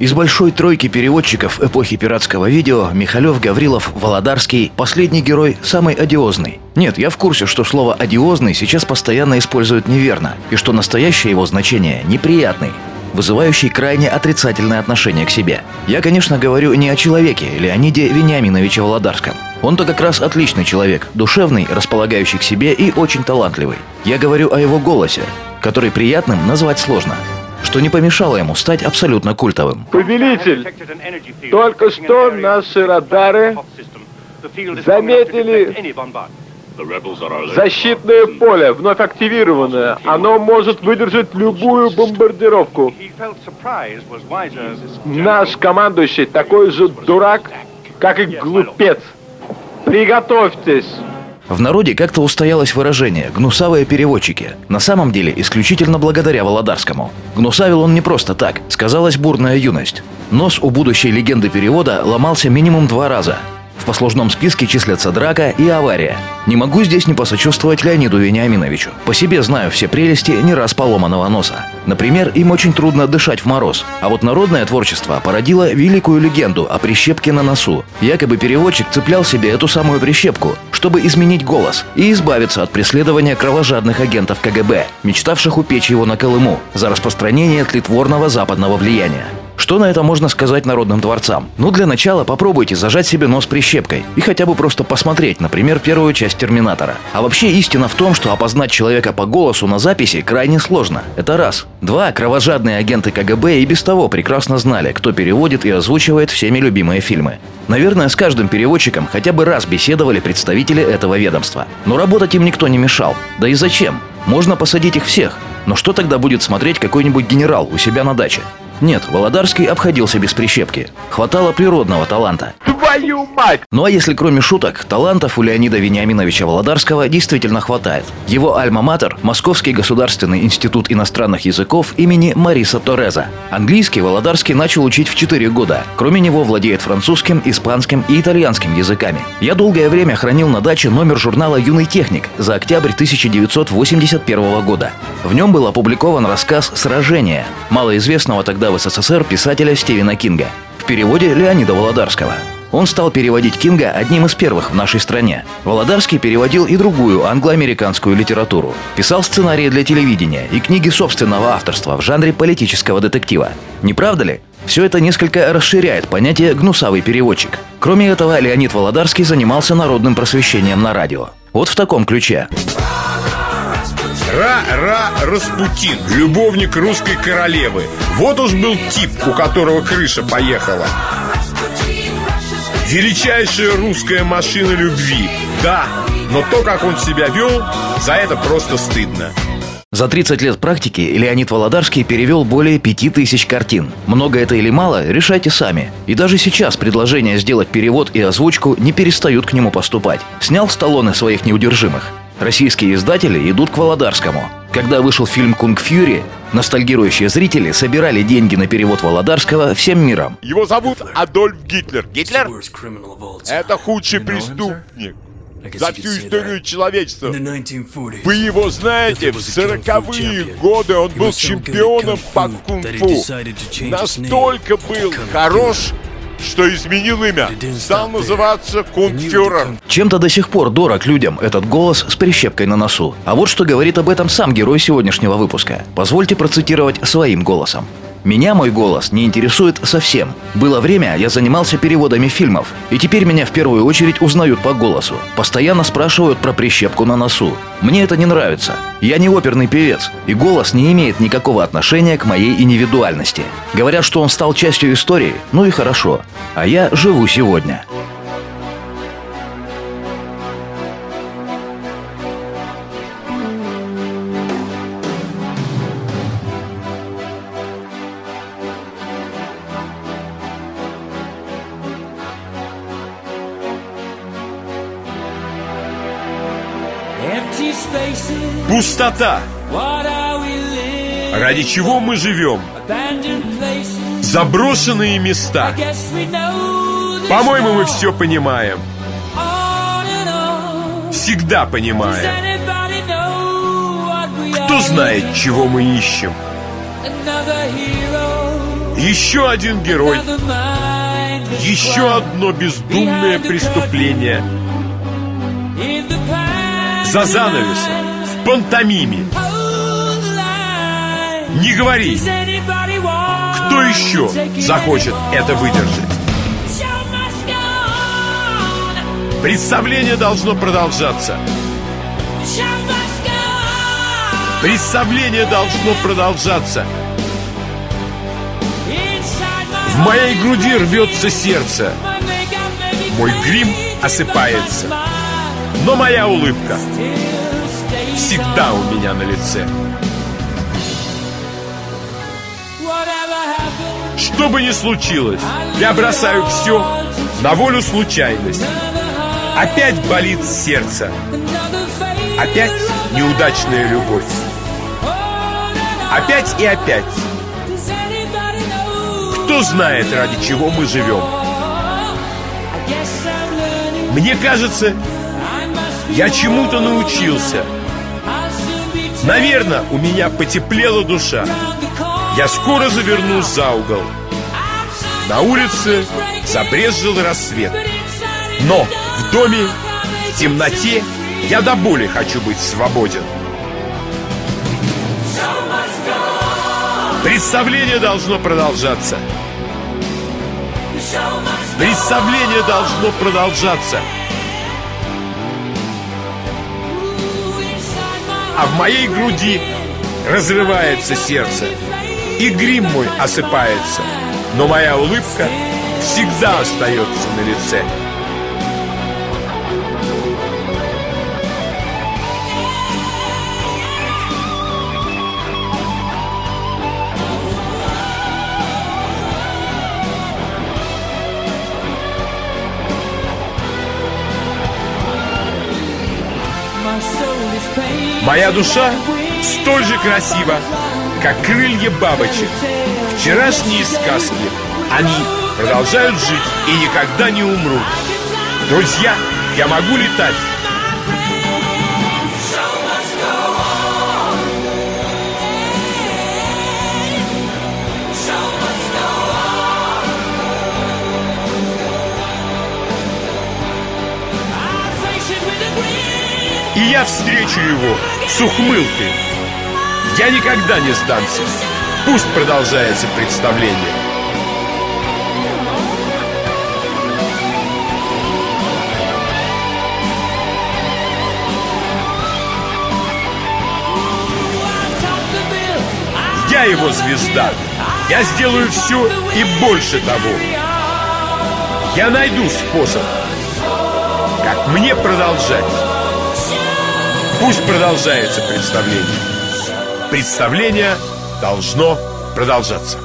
Из большой тройки переводчиков эпохи пиратского видео Михалев, Гаврилов, Володарский – последний герой самый одиозный. Нет, я в курсе, что слово «одиозный» сейчас постоянно используют неверно, и что настоящее его значение – неприятный вызывающий крайне отрицательное отношение к себе. Я, конечно, говорю не о человеке Леониде Вениаминовиче Володарском. Он-то как раз отличный человек, душевный, располагающий к себе и очень талантливый. Я говорю о его голосе, который приятным назвать сложно – что не помешало ему стать абсолютно культовым. Повелитель, только что наши радары заметили защитное поле, вновь активированное. Оно может выдержать любую бомбардировку. Наш командующий такой же дурак, как и глупец. Приготовьтесь! В народе как-то устоялось выражение «гнусавые переводчики». На самом деле исключительно благодаря Володарскому. Гнусавил он не просто так, сказалась бурная юность. Нос у будущей легенды перевода ломался минимум два раза – в послужном списке числятся драка и авария. Не могу здесь не посочувствовать Леониду Вениаминовичу. По себе знаю все прелести не раз поломанного носа. Например, им очень трудно дышать в мороз. А вот народное творчество породило великую легенду о прищепке на носу. Якобы переводчик цеплял себе эту самую прищепку, чтобы изменить голос и избавиться от преследования кровожадных агентов КГБ, мечтавших упечь его на Колыму за распространение тлетворного западного влияния. Что на это можно сказать народным дворцам? Ну, для начала попробуйте зажать себе нос прищепкой и хотя бы просто посмотреть, например, первую часть «Терминатора». А вообще истина в том, что опознать человека по голосу на записи крайне сложно. Это раз. Два. Кровожадные агенты КГБ и без того прекрасно знали, кто переводит и озвучивает всеми любимые фильмы. Наверное, с каждым переводчиком хотя бы раз беседовали представители этого ведомства. Но работать им никто не мешал. Да и зачем? Можно посадить их всех. Но что тогда будет смотреть какой-нибудь генерал у себя на даче? Нет, Володарский обходился без прищепки. Хватало природного таланта. Твою мать! Ну а если кроме шуток, талантов у Леонида Вениаминовича Володарского действительно хватает. Его альма-матер – Московский государственный институт иностранных языков имени Мариса Тореза. Английский Володарский начал учить в 4 года. Кроме него владеет французским, испанским и итальянским языками. Я долгое время хранил на даче номер журнала «Юный техник» за октябрь 1981 года. В нем был опубликован рассказ «Сражение» малоизвестного тогда в СССР писателя Стивена Кинга в переводе Леонида Володарского. Он стал переводить Кинга одним из первых в нашей стране. Володарский переводил и другую англо-американскую литературу. Писал сценарии для телевидения и книги собственного авторства в жанре политического детектива. Не правда ли? Все это несколько расширяет понятие «гнусавый переводчик». Кроме этого, Леонид Володарский занимался народным просвещением на радио. Вот в таком ключе. Ра-Ра Распутин, любовник русской королевы. Вот уж был тип, у которого крыша поехала. Величайшая русская машина любви. Да, но то, как он себя вел, за это просто стыдно. За 30 лет практики Леонид Володарский перевел более 5000 картин. Много это или мало, решайте сами. И даже сейчас предложения сделать перевод и озвучку не перестают к нему поступать. Снял Сталлоне своих неудержимых. Российские издатели идут к Володарскому. Когда вышел фильм «Кунг Фьюри», ностальгирующие зрители собирали деньги на перевод Володарского всем миром. Его зовут Адольф Гитлер. Гитлер? Это худший преступник за всю историю человечества. Вы его знаете, в сороковые годы он был чемпионом по кунг-фу. Настолько был хорош, что изменил имя. Стал называться Кунфюрер. Чем-то до сих пор дорог людям этот голос с прищепкой на носу. А вот что говорит об этом сам герой сегодняшнего выпуска. Позвольте процитировать своим голосом. Меня мой голос не интересует совсем. Было время, я занимался переводами фильмов, и теперь меня в первую очередь узнают по голосу. Постоянно спрашивают про прищепку на носу. Мне это не нравится. Я не оперный певец, и голос не имеет никакого отношения к моей индивидуальности. Говорят, что он стал частью истории, ну и хорошо. А я живу сегодня. Пустота. Ради чего мы живем? Заброшенные места. По-моему, мы все понимаем. Всегда понимаем. Кто знает, чего мы ищем? Еще один герой. Еще одно бездумное преступление. За занавесом, в пантомиме. Не говори. Кто еще захочет это выдержать? Представление должно продолжаться. Представление должно продолжаться. В моей груди рвется сердце. Мой грим осыпается. Но моя улыбка всегда у меня на лице. Что бы ни случилось, я бросаю все на волю случайности. Опять болит сердце. Опять неудачная любовь. Опять и опять. Кто знает, ради чего мы живем? Мне кажется, я чему-то научился. Наверное, у меня потеплела душа. Я скоро завернусь за угол. На улице забрезжил рассвет. Но в доме, в темноте я до боли хочу быть свободен. Представление должно продолжаться. Представление должно продолжаться. А в моей груди разрывается сердце, и грим мой осыпается, но моя улыбка всегда остается на лице. Моя душа столь же красива, как крылья бабочек. Вчерашние сказки, они продолжают жить и никогда не умрут. Друзья, я могу летать. Я встречу его с ухмылкой. Я никогда не сдамся. Пусть продолжается представление. Я его звезда. Я сделаю все и больше того. Я найду способ, как мне продолжать. Пусть продолжается представление. Представление должно продолжаться.